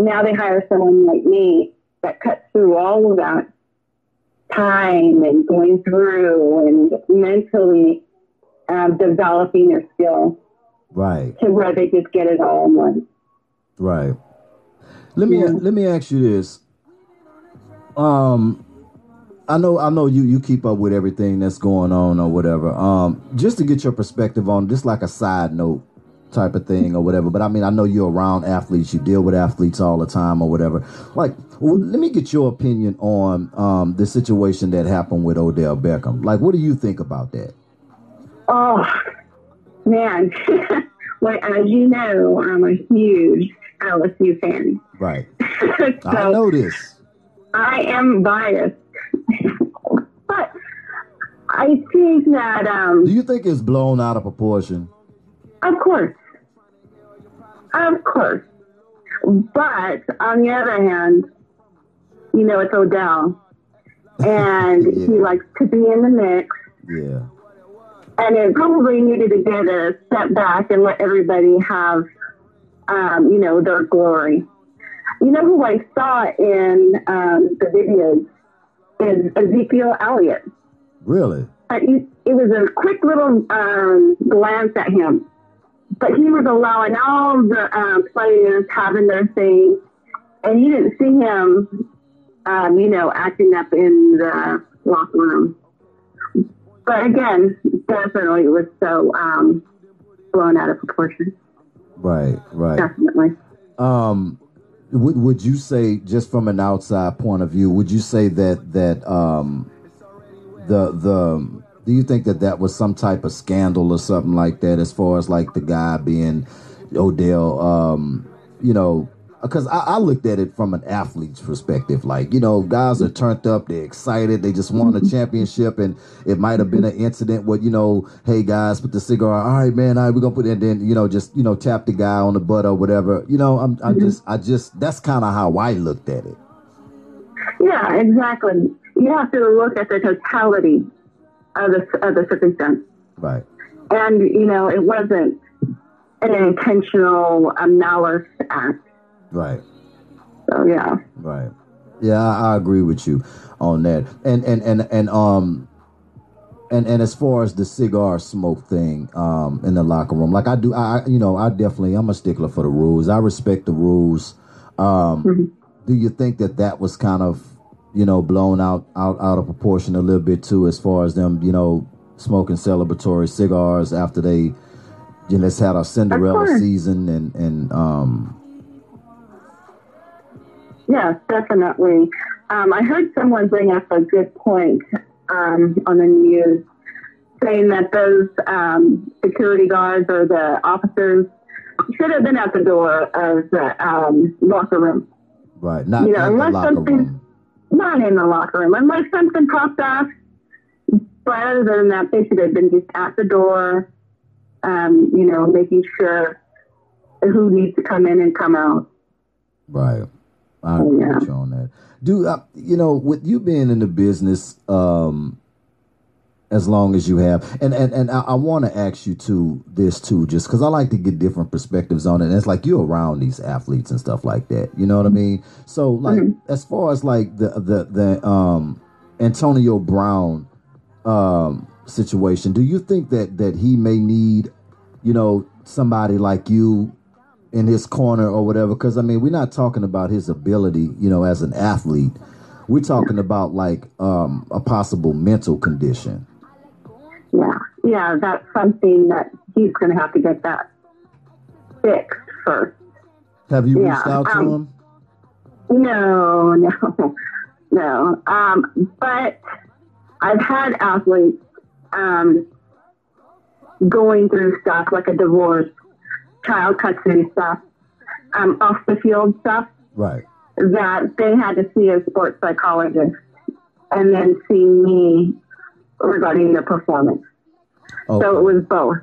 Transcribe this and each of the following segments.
now they hire someone like me that cuts through all of that time and going through and mentally um, developing their skill Right. to where they just get it all in one. Right. Let me Yeah. let me ask you this. Um I know I know you you keep up with everything that's going on or whatever. Um just to get your perspective on just like a side note type of thing or whatever. But I mean I know you're around athletes, you deal with athletes all the time or whatever. Like well, let me get your opinion on um the situation that happened with Odell Beckham. Like what do you think about that? Oh, man. well, as you know, I'm a huge LSU fan. Right. so I know this. I am biased. but I think that, um, Do you think it's blown out of proportion? of course, of course. But on the other hand, you know, it's Odell. And Yeah. he likes to be in the mix. Yeah. and it probably needed to get a step back and let everybody have, um, you know, their glory. You know who I saw in um, the videos is Ezekiel Elliott. Really? It was a quick little um, glance at him, but he was allowing all the um, players having their thing, and you didn't see him, um, you know, acting up in the locker room. But again, definitely it was so um, blown out of proportion. Right, right. Definitely. Um, would would you say, just from an outside point of view, would you say that that um, the the do you think that that was some type of scandal or something like that, as far as like the guy being Odell, um, you know? Because I, I looked at it from an athlete's perspective, like you know, guys are turned up, they're excited, they just won a championship, and it might have been an incident where you know, hey guys, put the cigar, on. all right, man, all right, we're gonna put it, and then you know, just you know, tap the guy on the butt or whatever, you know. I'm, I just, I just, that's kind of how I looked at it. Yeah, exactly. You have to look at the totality of the of the circumstance, Right. and you know, it wasn't an intentional um, malice act. Right. So yeah. Right. Yeah, I, I agree with you on that. And and and and um and and as far as the cigar smoke thing um in the locker room, like I do I you know, I definitely I'm a stickler for the rules. I respect the rules. Um Mhm. do you think that that was kind of you know blown out out out of proportion a little bit too as far as them, you know, smoking celebratory cigars after they you know, just had a Cinderella season and and um Yes, definitely. Um, I heard someone bring up a good point um, on the news, saying that those um, security guards or the officers should have been at the door of the um, locker room, right, not You know, unless locker something- room. Not in the locker room, unless something popped off. But other than that, they should have been just at the door, um, you know, making sure who needs to come in and come out. Right. I Oh, agree yeah. with you on that. Do uh, you know with you being in the business um as long as you have and and, and I, I want to ask you to this too just because I like to get different perspectives on it and it's like you're around these athletes and stuff like that you know what I mean so like Mhm. as far as like the the the um Antonio Brown um situation do you think that that he may need you know somebody like you in his corner or whatever. Because I mean, we're not talking about his ability, you know, as an athlete. We're talking about like um, a possible mental condition. Yeah, yeah, that's something that he's going to have to get that fixed first. Have you Yeah, reached out to um, him? No, no, no. Um, but I've had athletes um, going through stuff like a divorce, child custody stuff, um, off the field stuff Right. that they had to see a sports psychologist and then see me regarding their performance. Okay. So it was both.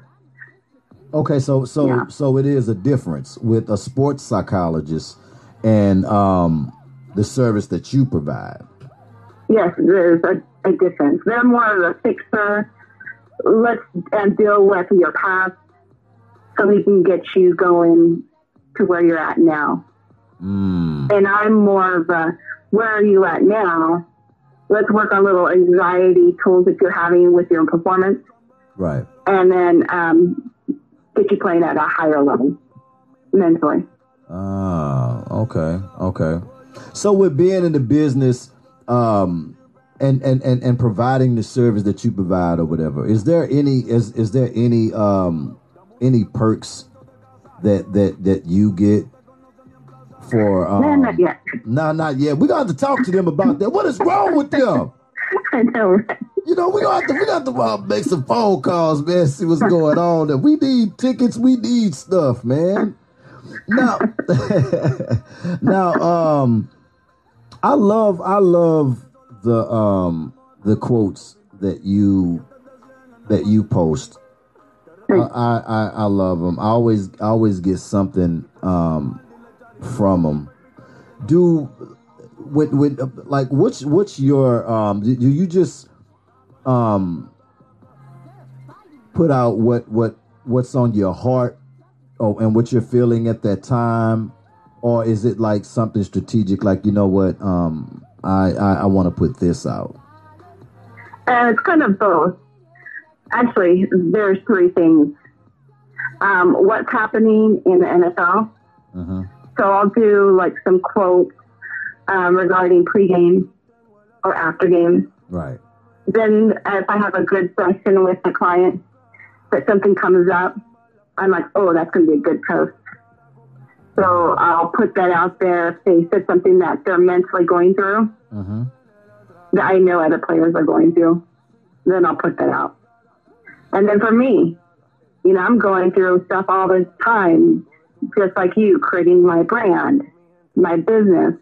okay. So so Yeah. so it is a difference with a sports psychologist and um, the service that you provide. Yes, there's a, a difference. They're more of a fixer. Let's uh, deal with your past so we can get you going to where you're at now. Mm. And I'm more of a, where are you at now? Let's work on little anxiety tools that you're having with your performance. Right. And then um, get you playing at a higher level mentally. Ah, okay, okay. So with being in the business, um, and, and, and, and providing the service that you provide or whatever, is there any is is there any um any perks that that that you get for um, no, not yet. No, not yet. We got to talk to them about that. What is wrong with them? I know, right? You know, we got to we got to uh, make some phone calls, man. See what's going on. That we need tickets. We need stuff, man. Now, now, um, I love I love the um the quotes that you that you post. I, I I love them. I always I always get something um from them. Do with with like what's what's your um do you just um put out what what what's on your heart oh and what you're feeling at that time or is it like something strategic like you know what um I I, I want to put this out Uh, it's kind of both. Actually, there's three things. Um, what's happening in the NFL? uh-huh. So I'll do like some quotes um, regarding pregame or after game. right Then if I have a good session with the client, that something comes up, I'm like, oh, that's going to be a good post. So I'll put that out there. If they said something that they're mentally going through, uh-huh. that I know other players are going through, then I'll put that out. And then for me, you know, I'm going through stuff all the time, just like you, creating my brand, my business,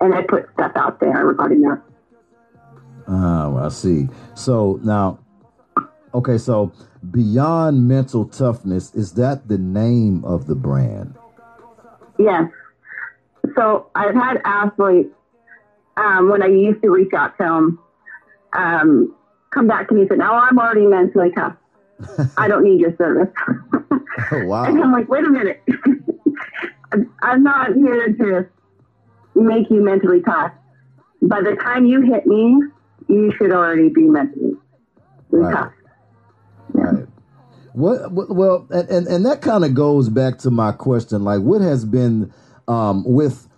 and I put stuff out there regarding that. Oh, I see. So now, okay, so beyond mental toughness, is that the name of the brand? Yes. So I've had athletes um, when I used to reach out to them um, come back to me and say, "No, I'm already mentally tough. I don't need your service." Oh, And wow. I'm like, wait a minute. I'm not here to make you mentally tough. By the time you hit me, you should already be mentally Right. tough. Right. What, what well and, and, and that kind of goes back to my question like what has been um with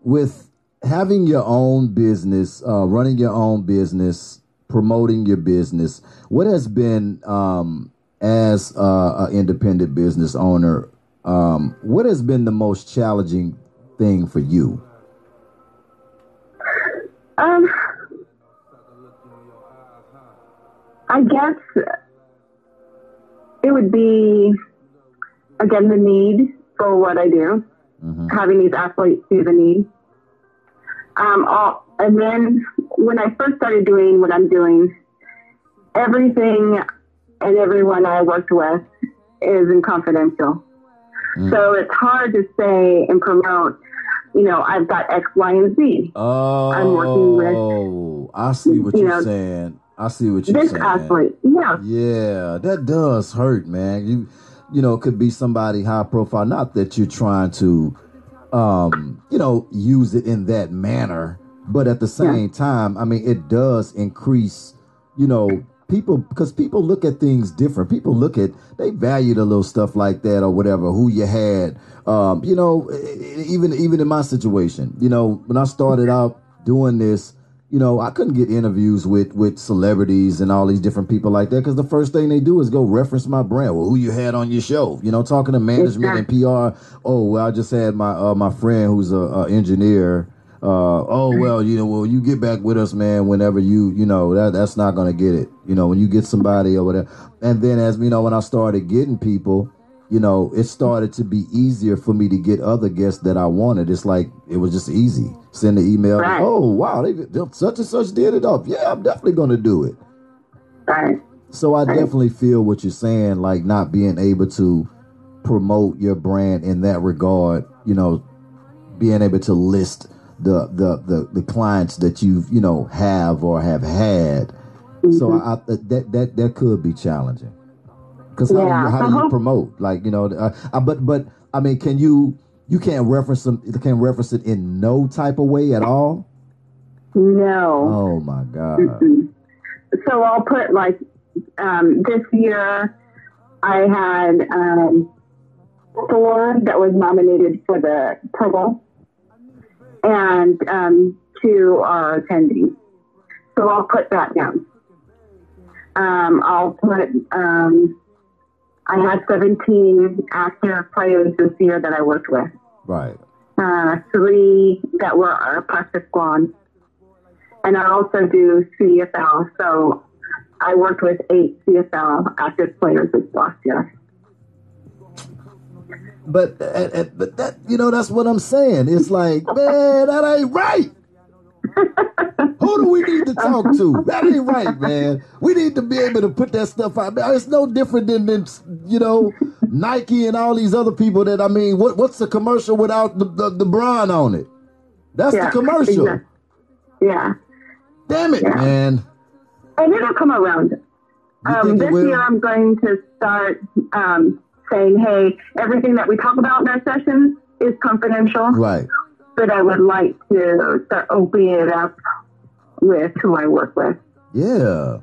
with having your own business uh running your own business promoting your business what has been um as uh, an independent business owner um what has been the most challenging thing for you Um, I guess it would be again the need for what I do, Mhm. having these athletes see the need. Um, all, and then when I first started doing what I'm doing, everything and everyone I worked with is in confidential. Mm. So it's hard to say and promote. You know, I've got X, Y, and Z. oh I'm working with, i see what you you're know, saying i see what you're This saying athlete, yeah, Yeah, that does hurt, man. You you know, it could be somebody high profile, not that you're trying to um, you know, use it in that manner, but at the same time, I mean, it does increase, you know, people because people look at things different. People look at they value the little stuff like that or whatever, who you had. Um, you know, even even in my situation, you know, when I started out doing this, you know, I couldn't get interviews with with celebrities and all these different people like that because the first thing they do is go reference my brand. Well, who you had on your show? You know, talking to management and PR. Oh, well, I just had my uh, my friend who's a, a engineer. Uh, oh well, you know, well, you get back with us, man. Whenever you, you know, that that's not gonna get it. You know, when you get somebody or whatever. And then as you know, when I started getting people, you know, it started to be easier for me to get other guests that I wanted. It's like it was just easy. Send the email. Right. Oh wow, they, such and such did it up. Yeah, I'm definitely gonna do it. right. So I definitely feel what you're saying, like not being able to promote your brand in that regard. You know, being able to list the the the, the clients that you've you know have or have had. So mm-hmm. I, I, that that that could be challenging. Because how, do Yeah, you, how do you promote? Like you know, uh, uh, but but I mean, can you You can't reference them. You can't reference it in no type of way at all. No. Oh my god. Mm-mm. So I'll put like um, this year I had um, four that was nominated for the Pro Bowl, and um, two are attending. So I'll put that down. Um, I'll put. Um, I had 17 active players this year that I worked with. Right. Uh, three that were our practice squad, and I also do CFL. So I worked with eight CFL active players this last year. But uh, but that you know that's what I'm saying. It's like man, that ain't right. Who do we need to talk to? That ain't right, man. We need to be able to put that stuff out. It's no different than, than you know Nike and all these other people. That I mean, what what's the commercial without the the, the on it? That's Yeah, the commercial. exact- Yeah, Damn it, Yeah. man. and it'll come around. Um, this year, I'm going to start um, saying, "Hey, everything that we talk about in our sessions is confidential." Right. But I would like to start opening it up with who I work with. Yeah.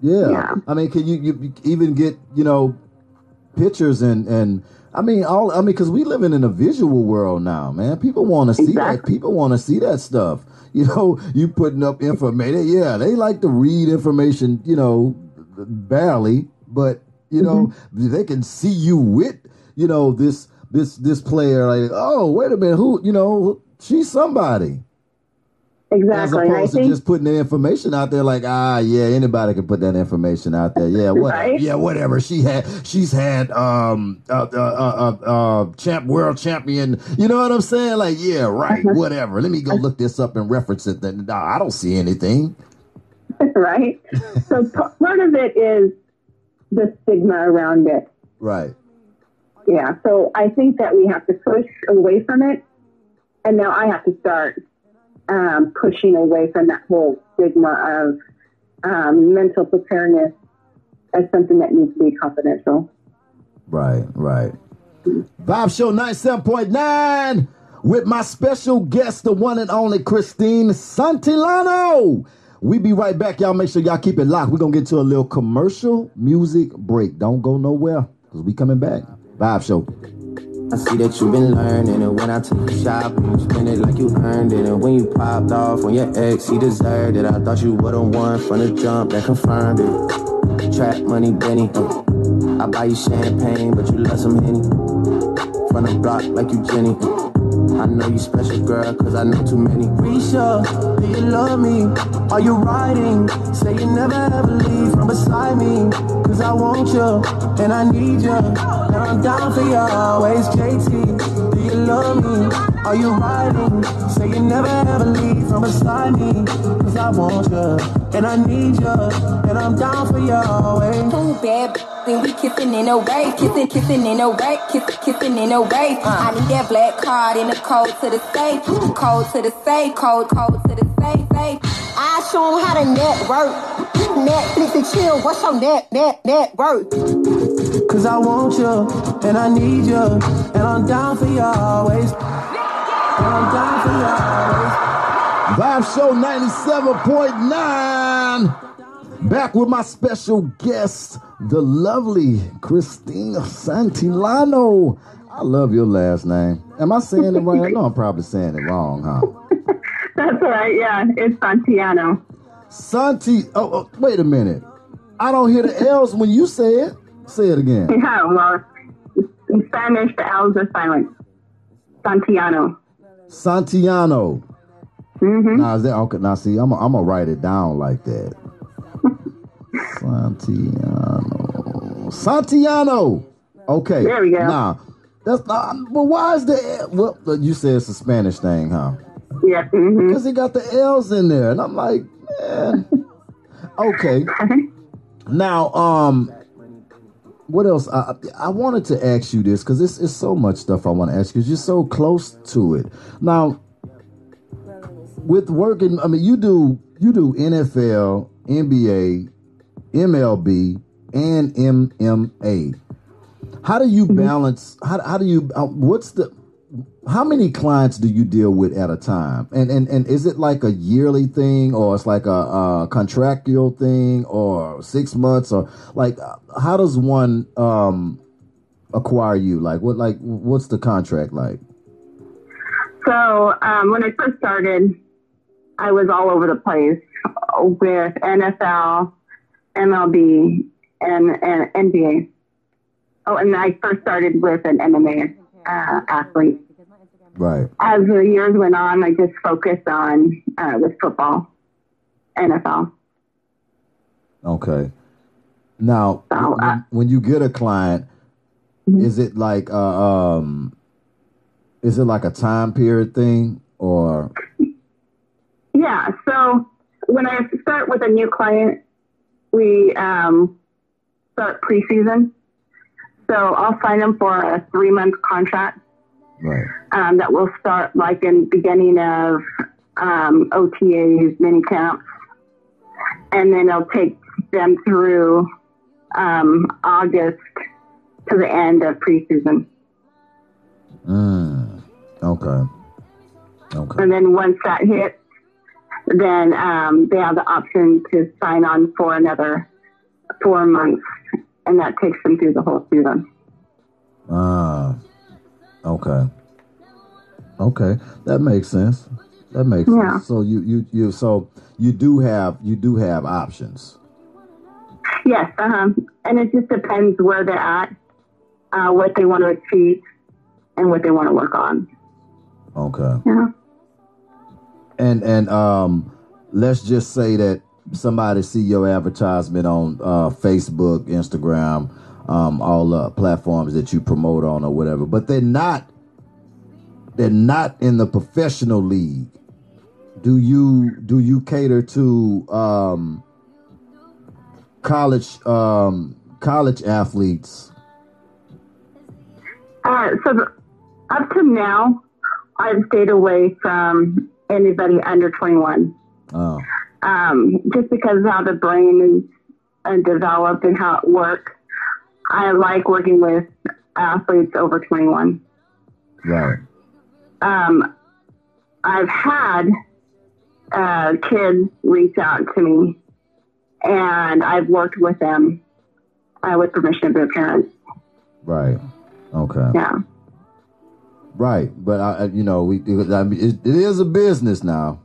Yeah. Yeah. I mean, can you, you even get, you know, pictures and, and, I mean, all, I mean, cause we living in a visual world now, man. People want to see that. People want to see that stuff. You know, you putting up information. Yeah. They like to read information, you know, barely, but you know, Mm-hmm. they can see you with, you know, this, this, this player. Like, oh, wait a minute. Who, you know, she's somebody. As Exactly. I opposed to think just putting the information out there, like ah, yeah, anybody can put that information out there. Yeah, what, Right. yeah, whatever. She had, she's had um, uh, uh, uh, uh, uh, champ, world champion. You know what I'm saying? Like, yeah, right, Uh-huh. whatever. Let me go look this up and reference it. Then, nah, I don't see anything. right? so p- part of it is the stigma around it. Right, Yeah. So I think that we have to push away from it. And now I have to start um, pushing away from that whole stigma of um, mental preparedness as something that needs to be confidential. right, right. Vibe Show 97.9 with my special guest, the one and only Christine Santillano. We be right back. Y'all make sure y'all keep it locked. We're to get to a little commercial music break. Don't go nowhere because we coming back. Vibe Show. I see that you've been learning, and when I take you shopping, you spend it like you earned it. And when you popped off on your ex, he deserved it. I thought you were the one from the jump that confirmed it. Trap money, Benny. I buy you champagne, but you love some Henny. From the block like you Jenny. I know you special, girl, cause I know too many. Risha, do you love me? Are you riding? Say you never ever leave from beside me. Cause I want you, and I need you. And I'm down for you always, JT. Do you love me? Are you riding? Say you never ever leave from beside me. Cause I want you, and I need you. And I'm down for you always. Two bad b- we kissing in a way, kissing, kissing in a way, kissing, kissing in a way. I need that black card in the cold to the safe, code to the safe, code, code to the safe, safe. I show 'em how to network. Netflix and chill. What's your net, net, net worth? Cause I want you, and I need you, and I'm down for you always. And I'm down for you always. Vibe Show 97.9. Back with my special guest, the lovely Christina Santillano. I love your last name. Am I saying it right? I know I'm probably saying it wrong, huh? That's right. Yeah. It's Santiano. Santi. Oh, oh, wait a minute. I don't hear the L's when you say it. Say it again. Yeah. Well, in Spanish, the L's are silent. Santiano. Santiano. Mm-hmm. Now is that okay? Now see, I'm I'm gonna write it down like that. Santiano. Santiano. Okay. There we go. Now that's not. But why is the well? You said it's a Spanish thing, huh? Yeah. Mm-hmm. Because he got the L's in there, and I'm like, man. Okay. Now, um, what else? I I wanted to ask you this because this is so much stuff I want to ask you. You're so close to it. Now, with working, I mean, you do you do NFL, NBA, MLB, and MMA. How do you balance? How how do you? Uh, what's the how many clients do you deal with at a time? And and and is it like a yearly thing, or it's like a, a contractual thing, or six months, or like how does one um acquire you? Like what like what's the contract like? So um, when I first started, I was all over the place with NFL, MLB, and, and NBA. Oh, and I first started with an MMA uh, athlete. Right. As the years went on, I just focused on uh, the football, NFL. Okay. Now, So, when, uh, when you get a client, Mhm. is it like uh, um, is it like a time period thing, or Yeah. So when I start with a new client, we um, start preseason. So I'll sign them for a three month contract right? um, that will start like in beginning of um, OTAs, mini camps, and then it'll take them through um, August to the end of preseason. Mm. Okay. Okay. And then once that hits, then um, they have the option to sign on for another four months, and that takes them through the whole season. Okay. Okay. That makes sense. That makes Yeah. sense. So you you you so you do have you do have options. Yes, uh-huh. and it just depends where they're at, uh, what they want to achieve, and what they want to work on. Okay. Yeah. And and um, let's just say that somebody see your advertisement on uh, Facebook, Instagram, um, all the platforms that you promote on or whatever, but they're not they're not in the professional league. Do you do you cater to um, college um, college athletes? Uh, so the, up to now, I've stayed away from anybody under 21. Oh, um, just because of how the brain is uh, developed and how it works. I like working with athletes over 21. right. Um, I've had uh, kids reach out to me, and I've worked with them uh, with permission of their parents. Right. Okay. Yeah. Right, but I, you know, we I mean, it, it is a business now.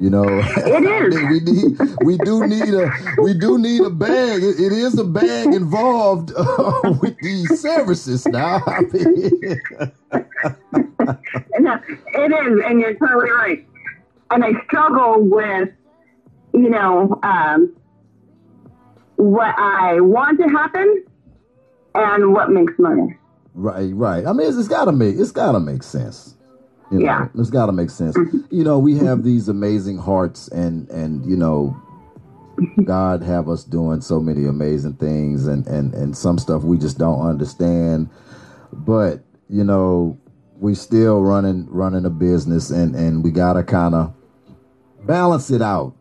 You know, It is. we need we do need a we do need a bag. It, it is a bag involved uh, with these services now. I mean, No, it is, and you're totally right. And I struggle with, you know, um, what I want to happen and what makes money. right, right. I mean, it's, it's gotta make it's gotta make sense. You know, Yeah. it's gotta make sense. Mm-hmm. You know, we have these amazing hearts, and and you know, God have us doing so many amazing things, and and and some stuff we just don't understand. But you know, we still running running a business, and and we gotta kind of balance it out.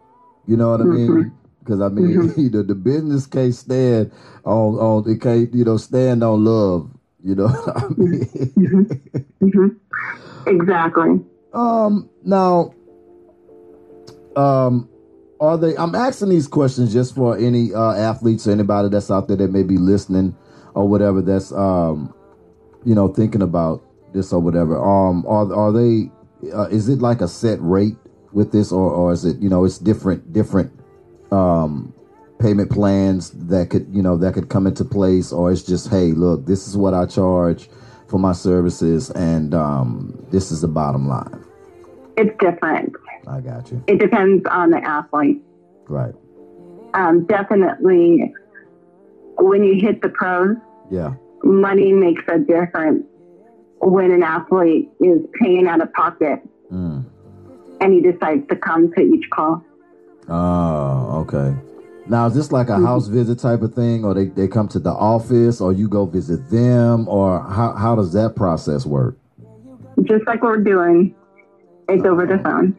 You know what I mean? Mm-hmm. Because I mean, mm-hmm. you know, the business can't stand on on it can't you know stand on love. You know what I mean? Exactly. Um, now, um, are they? I'm asking these questions just for any uh, athletes or anybody that's out there that may be listening or whatever. That's um, you know, thinking about this or whatever. Um, are are they? Uh, is it like a set rate with this, or or is it you know it's different different um payment plans that could you know that could come into place, or it's just hey, look, this is what I charge for my services, and um, this is the bottom line. It's different. I got you. It depends on the athlete. Right. Um, definitely, when you hit the pros, Yeah. money makes a difference when an athlete is paying out of pocket Mm. and he decides to come to each call. Oh, okay. Now is this like a house visit type of thing, or they, they come to the office, or you go visit them, or how how does that process work? Just like we're doing, it's over the phone.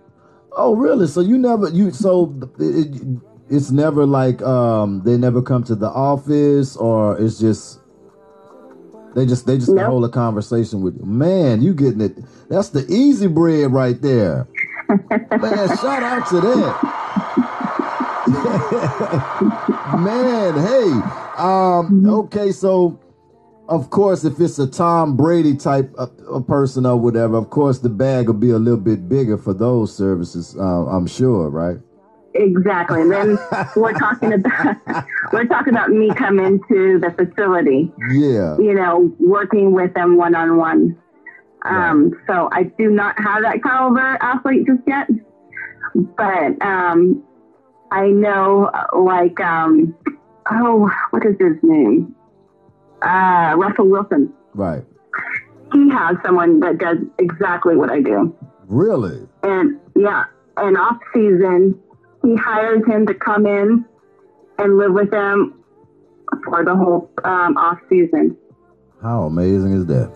Oh, really? So you never you so it, it's never like um they never come to the office, or it's just They just they just Nope. hold a conversation with you. Man, you getting it. That's the easy bread right there. Man, shout out to that. Man, hey. Um, okay, so of course, if it's a Tom Brady type of, of person or whatever, of course the bag will be a little bit bigger for those services. Uh, I'm sure, right? Exactly. And then we're talking about we're talking about me coming to the facility. Yeah. you know, working with them one on one. Um, so I do not have that caliber athlete just yet, but um, I know uh, like um, oh, what is his name? Uh, Russell Wilson. Right. He has someone that does exactly what I do, Really? and yeah, and off season he hires him to come in and live with them for the whole um, off season. How amazing is that?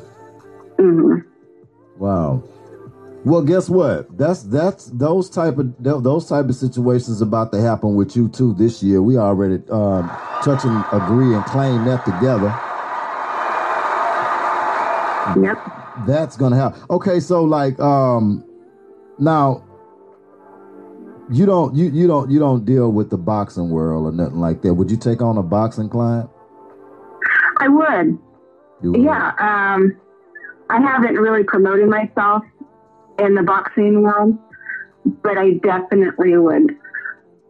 hmm Wow. Well, guess what? That's that's those type of those type of situations about to happen with you too this year. We already um, touch and agree and claim that together. Yep. That's gonna happen. Okay, so like um now you don't you you don't you don't deal with the boxing world or nothing like that. Would you take on a boxing client? I would. Would? Yeah, um, I haven't really promoted myself in the boxing world, but I definitely would.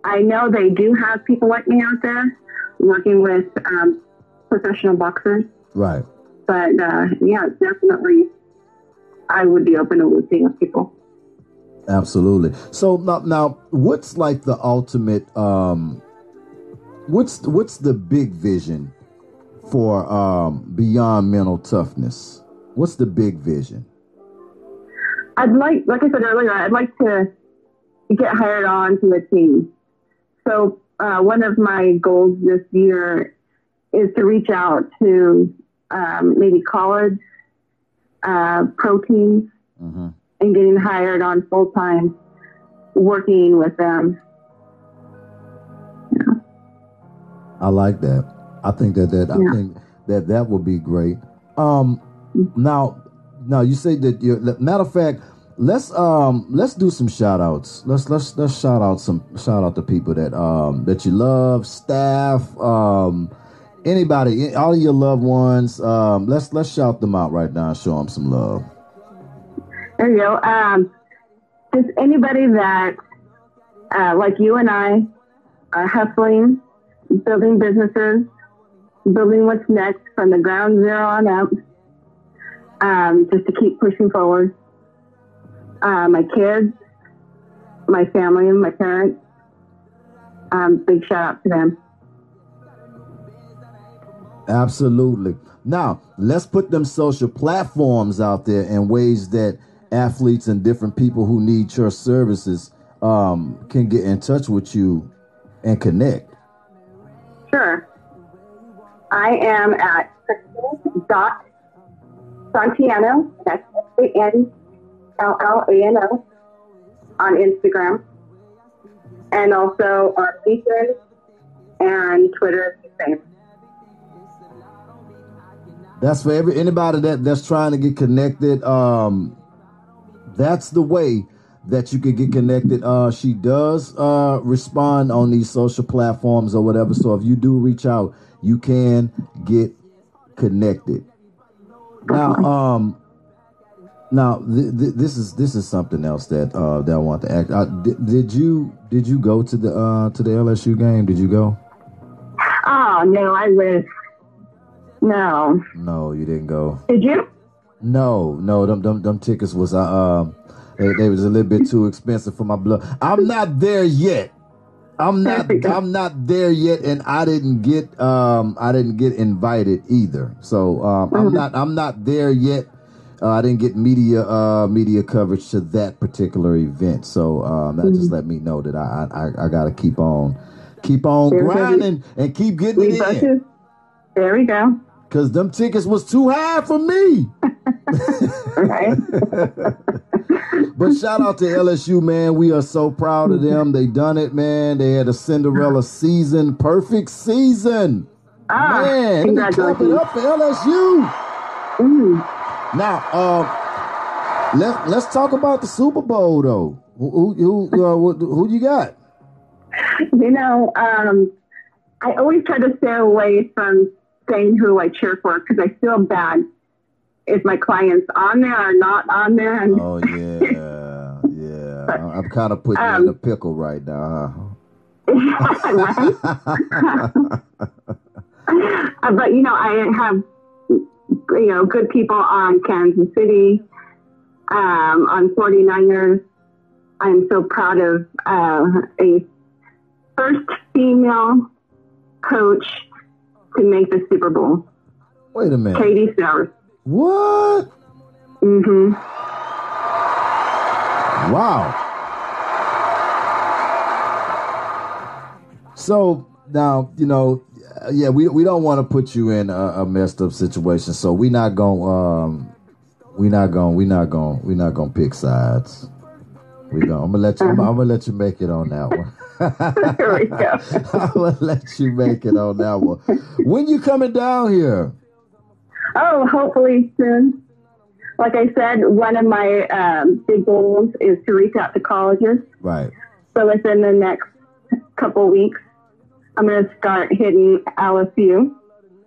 I know they do have people like me out there working with um, professional boxers, Right. but uh, yeah, definitely I would be open to looking at people. Absolutely. So now, now what's like the ultimate um what's what's the big vision for um beyond mental toughness? What's the big vision? I'd like, like I said earlier, I'd like to get hired on to a team. So uh, one of my goals this year is to reach out to um, maybe college uh, pro teams Mhm. and getting hired on full time, working with them. I like that. I think that that I think that that would be great. Um now now you say that you matter of fact let's um let's do some shout outs. Let's let's let's shout out some shout out to people that um that you love, staff, um anybody, all of your loved ones. Um let's let's shout them out right now and show them some love. There you go. Um, just anybody that, uh, like you and I, are hustling, building businesses, building what's next from the ground zero on up, um, just to keep pushing forward. Uh, my kids, my family, and my parents. Um, big shout out to them. Absolutely. Now, let's put them social platforms out there in ways that athletes and different people who need your services um, can get in touch with you and connect. Sure. I am at dot Santiano. That's S A N L L A N O on Instagram, and also on LinkedIn and Twitter. the Same. That's for every anybody that that's trying to get connected. Um, that's the way that you can get connected. Uh, she does uh, respond on these social platforms or whatever. So if you do reach out, you can get connected. Now, um, now th- th- this is this is something else that uh, that I want to act. Uh, did, did you did you go to the uh, to the LSU game? Did you go? Oh no, I wish. No, No, you didn't go. did you? No, no, them them, them tickets was uh, um they, they was a little bit too expensive for my blood. I'm not there yet. I'm not There. I'm not there yet and I didn't get um I didn't get invited either. So um I'm Mhm. not I'm not there yet. Uh, I didn't get media uh media coverage to that particular event. So um that just let me know that I I, I gotta keep on keep on grinding and keep getting it in. is- There we go. Cause them tickets was too high for me. Right. But shout out to LSU, man. We are so proud of them. They done it, man. They had a Cinderella season, perfect season. Ah, man, let clap it up for LSU. Mm. Now, uh, let's let's talk about the Super Bowl though. Who who who, uh, who you got? You know, um, I always try to stay away from saying who I cheer for because I feel bad if my clients on there or not on there. And Oh yeah, yeah. I'm kind of putting you in Um, a pickle right now. Huh? Uh, but you know, I have you know good people on Kansas City, um, on 49ers. I'm so proud of uh, a first female coach to make the Super Bowl, Wait a minute. Katie Sowers. What? Mm-hmm. Wow. So now you know, yeah, we we don't want to put you in a, a messed up situation. So we not gonna um, we not gonna we not gonna we not gonna pick sides. We gonna I'm gonna let you I'm, I'm gonna let you make it on that one. There we go. I'm gonna let you make it on that one. When you coming down here? Oh, hopefully soon. Like I said, one of my um, big goals is to reach out to colleges. Right. So within the next couple weeks, I'm going to start hitting LSU.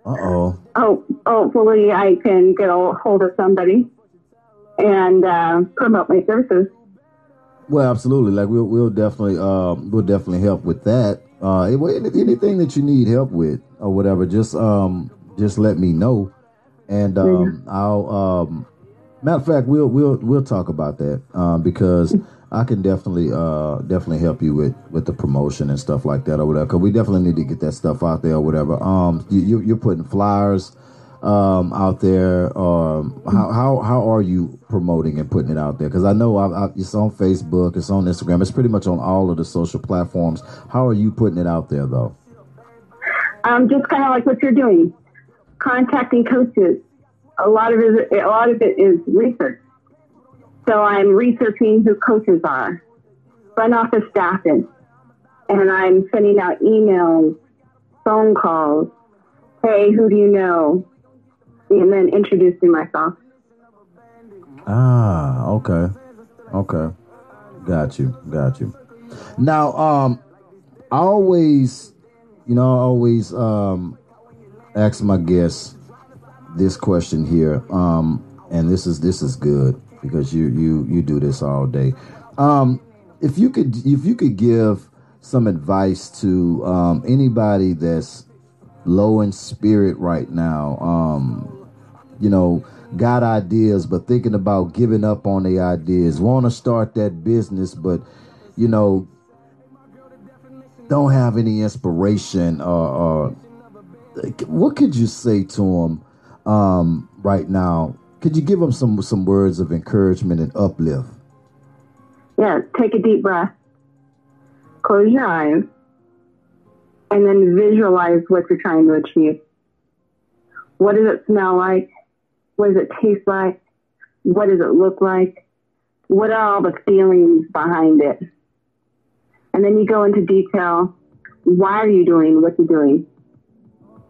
Uh oh. Oh, hopefully I can get a hold of somebody and uh, promote my services. Well, absolutely. Like we'll we'll definitely um we'll definitely help with that. Uh, if- anything that you need help with or whatever, just um just let me know, and um I'll um matter of fact we'll we'll we'll talk about that um because I can definitely uh definitely help you with with the promotion and stuff like that or whatever. Because we definitely need to get that stuff out there or whatever. Um, you you- you're putting flyers um out there um how how how are you promoting and putting it out there because i know I, I, it's on facebook it's on instagram it's pretty much on all of the social platforms how are you putting it out there though Um, just kind of like what you're doing, contacting coaches. A lot of it, a lot of it is research. So I'm researching who coaches are, front office staffing, and I'm sending out emails, phone calls. Hey, who do you know? And then introducing myself. ah okay okay got you got you now um i always you know i always um ask my guests this question here um and this is this is good because you you you do this all day. Um if you could if you could give some advice to um anybody that's low in spirit right now um you know got ideas but thinking about giving up on the ideas want to start that business but you know don't have any inspiration or, or what could you say to him um, right now? Could you give him some some words of encouragement and uplift? Yeah, take a deep breath, close your eyes, and then visualize what you're trying to achieve. What does it smell like? What does it taste like? What does it look like? What are all the feelings behind it? And then you go into detail. Why are you doing what you're doing?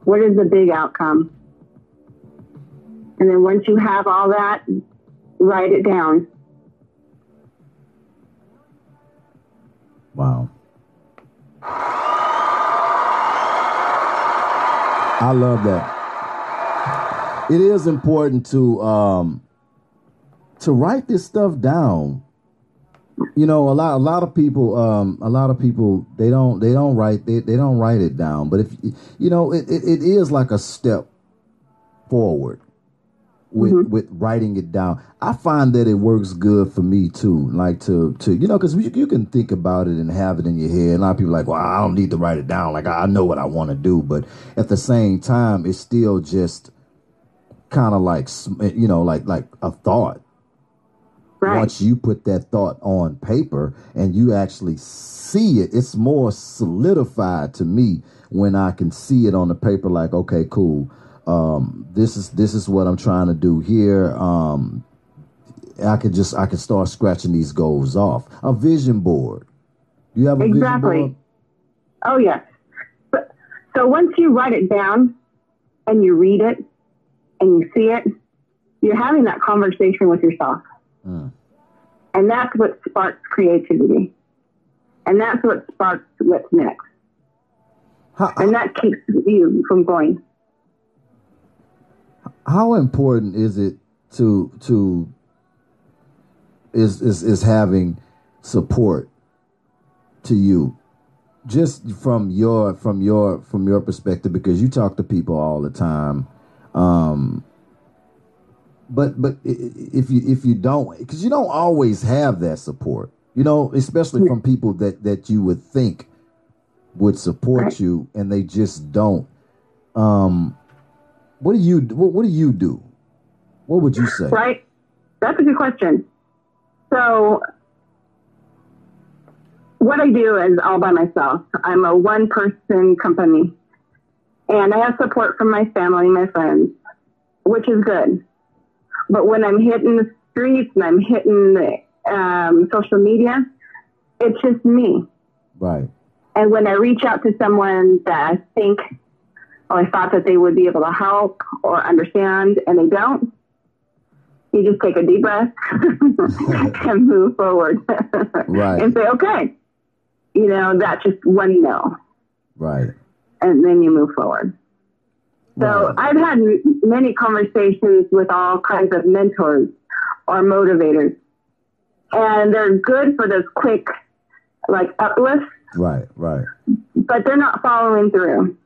What is the big outcome? And then once you have all that, write it down. Wow. I love that. It is important to um to write this stuff down. You know, a lot a lot of people um a lot of people they don't they don't write they, they don't write it down. But if you know it, it, it is like a step forward with with writing it down. I find that it works good for me too. Like to to you know because you, you can think about it and have it in your head. A lot of people are like, well, I don't need to write it down. Like I, I know what I want to do, but at the same time, it's still just kind of like you know like like a thought. Right. Once you put that thought on paper and you actually see it, it's more solidified to me when I can see it on the paper. Like, okay, cool. Um, this is this is what I'm trying to do here. Um, I could just I can start scratching these goals off. A vision board. Do you have a vision Exactly. board? Oh, yes. But, so once you write it down and you read it and you see it, you're having that conversation with yourself. Mm. And that's what sparks creativity. And that's what sparks what's next. How, And that keeps you from going. how important is it to to is is is having support to you just from your from your from your perspective because you talk to people all the time um but but if you if you don't because you don't always have that support you know especially from people that that you would think would support Right. you and they just don't um what do you what, what do you do what would you say Right? That's a good question. So, what I do is all by myself. I'm a one person company. And I have support from my family, my friends, which is good. But when I'm hitting the streets and I'm hitting the um, social media, it's just me. right And when I reach out to someone that I think or I thought that they would be able to help or understand and they don't, you just take a deep breath and move forward. Right. and say, okay, you know, that's just one no. right And then you move forward. So I've had many conversations with all kinds of mentors or motivators. And they're good for those quick, like, uplifts right right but they're not following through.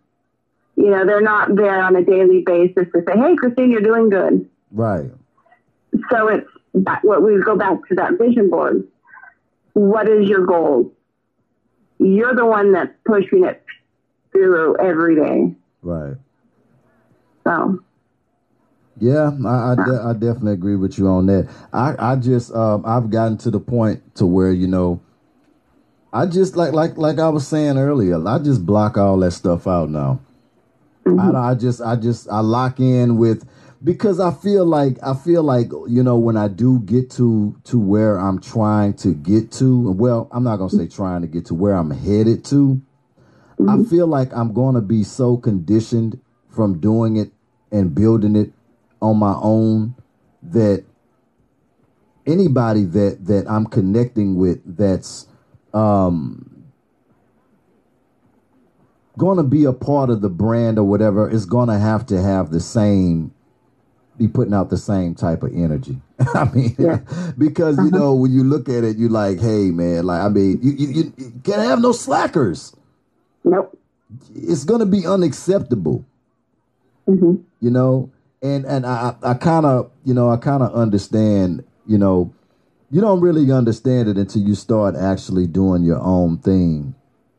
You know, they're not there on a daily basis to say, "Hey, Christine, you're doing good." right So it's that what we go back to that vision board. What is your goal? You're the one that's pushing it through every day. right So Yeah, I I, de- I definitely agree with you on that. I I just um I've gotten to the point to where you know I just like like like I was saying earlier. I just block all that stuff out now. I I just I just I lock in with because I feel like I feel like you know when I do get to to where I'm trying to get to. Well, I'm not gonna say trying to get to where I'm headed to. I feel like I'm gonna be so conditioned from doing it and building it on my own that anybody that that I'm connecting with that's um going to be a part of the brand or whatever is going to have to have the same be putting out the same type of energy. I mean, Yeah. because you know when you look at it, you're like, hey man, like I mean, you you, you you can't have no slackers. nope. It's going to be unacceptable hmm you know and and i i kind of you know i kind of understand you know you don't really understand it until you start actually doing your own thing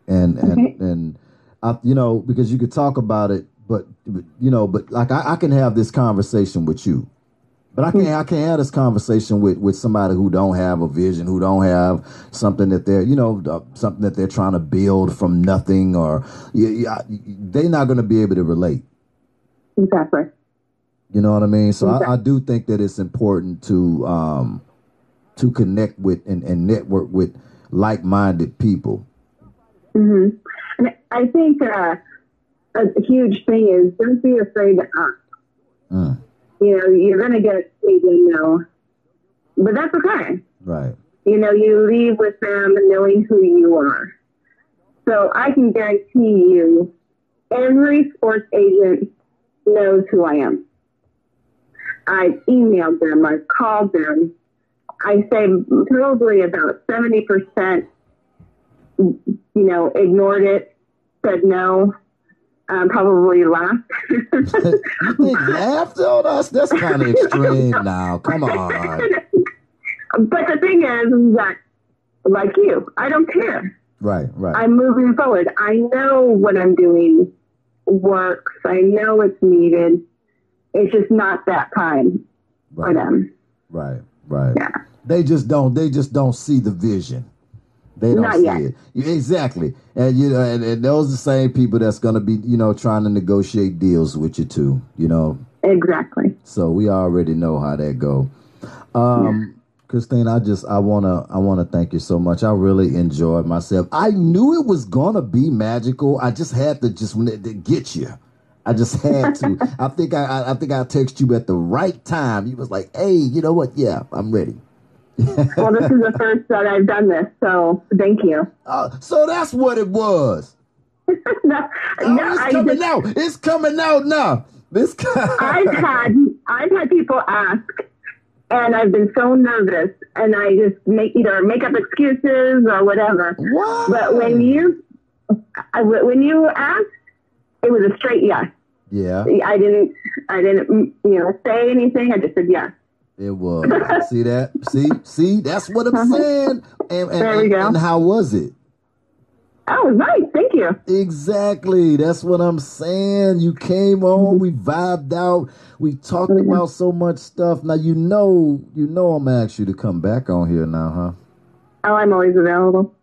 and and Okay. and I, you know because you could talk about it but you know but like I, I can have this conversation with you but I can't I can't have this conversation with with somebody who don't have a vision, who don't have something that they're you know uh, something that they're trying to build from nothing, or yeah, yeah, they're not going to be able to relate. Exactly. You know what I mean? So I, Exactly. I do think that it's important to um to connect with and, and network with like minded people. hmm And I think uh, a huge thing is don't be afraid to ask. Mm, You know, you're going to get a statement no, but that's okay. right. You know, you leave with them knowing who you are. So I can guarantee you, every sports agent knows who I am. I emailed them, I called them. I say probably about 70%, you know, ignored it, said no, um, probably laughed. you think laughed on us? That's kind of extreme now. Come on. but the thing is, is that, like you, I don't care. Right, right. I'm moving forward. I know what I'm doing works. I know it's needed. It's just not that time for right. them. Right, right. Yeah. They just don't. They just don't see the vision. They don't Not see yet. it exactly. And you know, and, and those are the same people that's going to be, you know, trying to negotiate deals with you too. You know, Exactly. so we already know how that go. Um, Christine, I just I wanna I wanna thank you so much. I really enjoyed myself. I knew it was gonna be magical. I just had to just to get you. I just had to. I think I, I, I think I text you at the right time. You was like, "Hey, you know what? Yeah, I'm ready." well, this is the first that I've done this, so thank you. Uh, so that's what it was. no, Oh, no, it's coming just, out. It's coming out now. This. I've had I've had people ask, and I've been so nervous, and I just make either make up excuses or whatever. What? But when you I- when you asked, it was a straight yes. yeah, I didn't I didn't mm, you know say anything. I just said yes. it was. see that? See, see, that's what I'm saying. And, and, Uh-huh. There we go. and how was it? Oh, nice. Thank you. Exactly. That's what I'm saying. You came on, we vibed out, we talked Mm-hmm. about so much stuff. Now you know, you know, I'm gonna ask you to come back on here now, huh? Oh, I'm always available.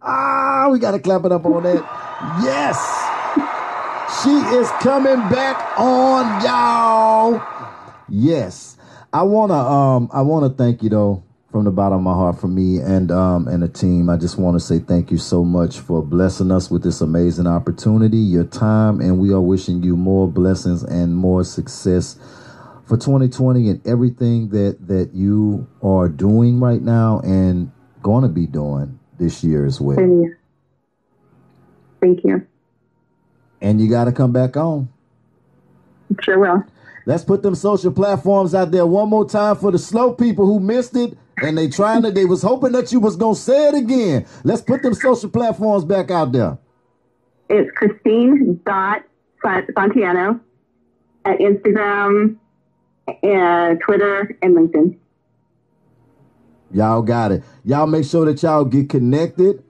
Ah, we gotta clap it up on that. Yes, she is coming back on, y'all. Yes, I wanna, um, I wanna thank you though from the bottom of my heart, for me and um and the team. I just want to say thank you so much for blessing us with this amazing opportunity, your time, and we are wishing you more blessings and more success for 2020 and everything that that you are doing right now and going to be doing this year as well. Thank you. Thank you. And you got to come back on. Sure will. Let's put them social platforms out there one more time for the slow people who missed it and they trying to they was hoping that you was going to say it again. Let's put them social platforms back out there. It's Christine dot Fontiano at Instagram, and Twitter, and LinkedIn. Y'all got it. Y'all make sure that y'all get connected.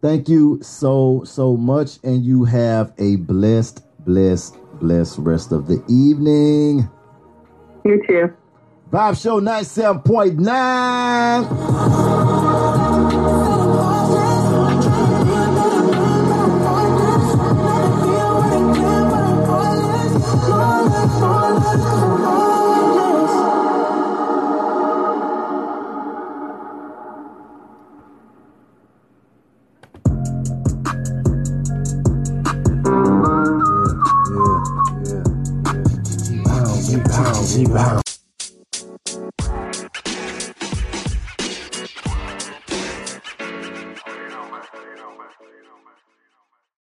Thank you so so much and you have a blessed blessed blessed rest of the evening. You too. Vibe Show 97.9.